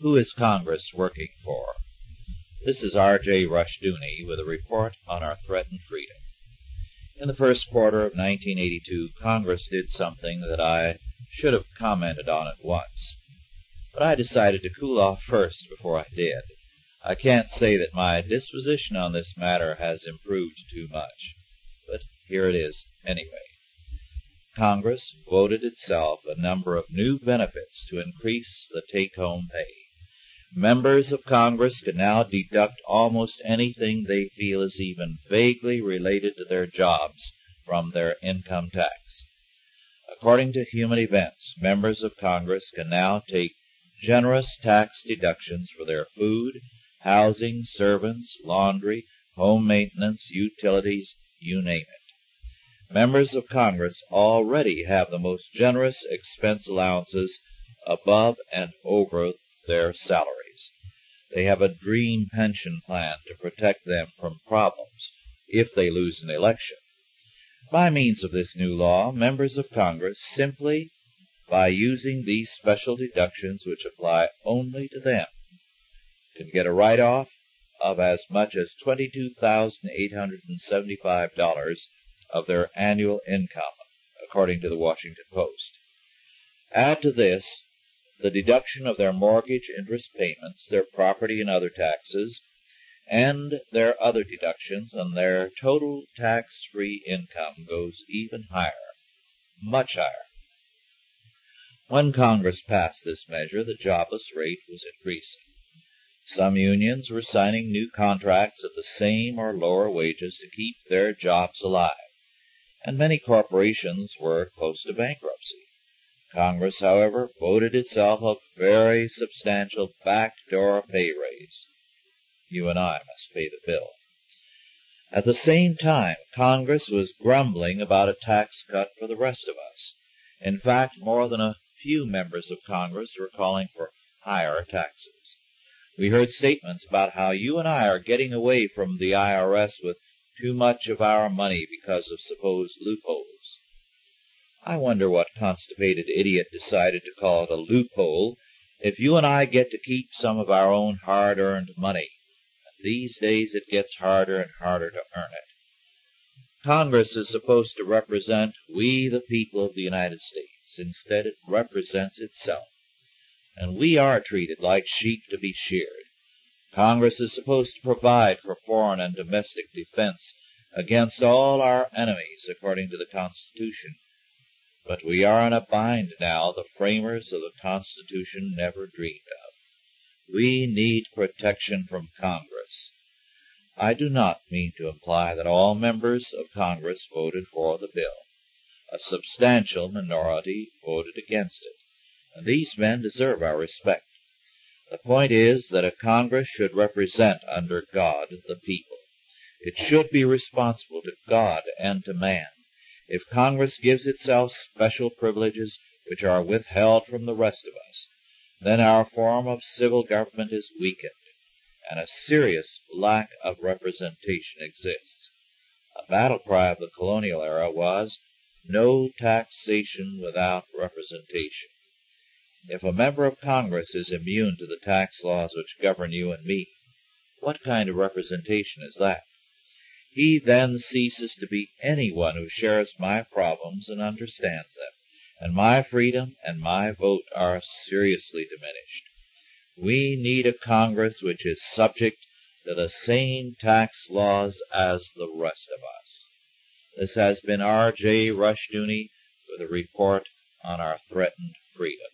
Who is Congress working for? This is R.J. Rushdoony with a report on our threatened freedom. In the first quarter of 1982 Congress did something that I should have commented on at once. But I decided to cool off first before I did. I can't say that my disposition on this matter has improved too much. But here it is, anyway. Congress voted itself a number of new benefits to increase the take-home pay. Members of Congress can now deduct almost anything they feel is even vaguely related to their jobs from their income tax. According to Human Events, members of Congress can now take generous tax deductions for their food, housing, servants, laundry, home maintenance, utilities, you name it. Members of Congress already have the most generous expense allowances above and over their salaries. They have a dream pension plan to protect them from problems if they lose an election. By means of this new law, members of Congress, simply by using these special deductions which apply only to them, can get a write-off of as much as $22,875 of their annual income, according to the Washington Post. Add to this the deduction of their mortgage interest payments, their property and other taxes, and their other deductions, and their total tax-free income goes even higher, much higher. When Congress passed this measure, the jobless rate was increasing. Some unions were signing new contracts at the same or lower wages to keep their jobs alive and many corporations were close to bankruptcy. Congress, however, voted itself a very substantial backdoor pay raise. You and I must pay the bill. At the same time, Congress was grumbling about a tax cut for the rest of us. In fact, more than a few members of Congress were calling for higher taxes. We heard statements about how you and I are getting away from the IRS with too much of our money because of supposed loopholes. I wonder what constipated idiot decided to call it a loophole if you and I get to keep some of our own hard-earned money. And these days it gets harder and harder to earn it. Congress is supposed to represent we the people of the United States. Instead, it represents itself. And we are treated like sheep to be sheared. Congress is supposed to provide for foreign and domestic defense against all our enemies according to the Constitution. But we are in a bind now the framers of the Constitution never dreamed of. We need protection from Congress. I do not mean to imply that all members of Congress voted for the bill. A substantial minority voted against it, and these men deserve our respect. The point is that a Congress should represent under God the people. It should be responsible to God and to man. If Congress gives itself special privileges which are withheld from the rest of us, then our form of civil government is weakened, and a serious lack of representation exists. A battle cry of the colonial era was, no taxation without representation. If a member of Congress is immune to the tax laws which govern you and me, what kind of representation is that? He then ceases to be anyone who shares my problems and understands them, and my freedom and my vote are seriously diminished. We need a Congress which is subject to the same tax laws as the rest of us. This has been R. J. Rushdoony with a report on our threatened freedom.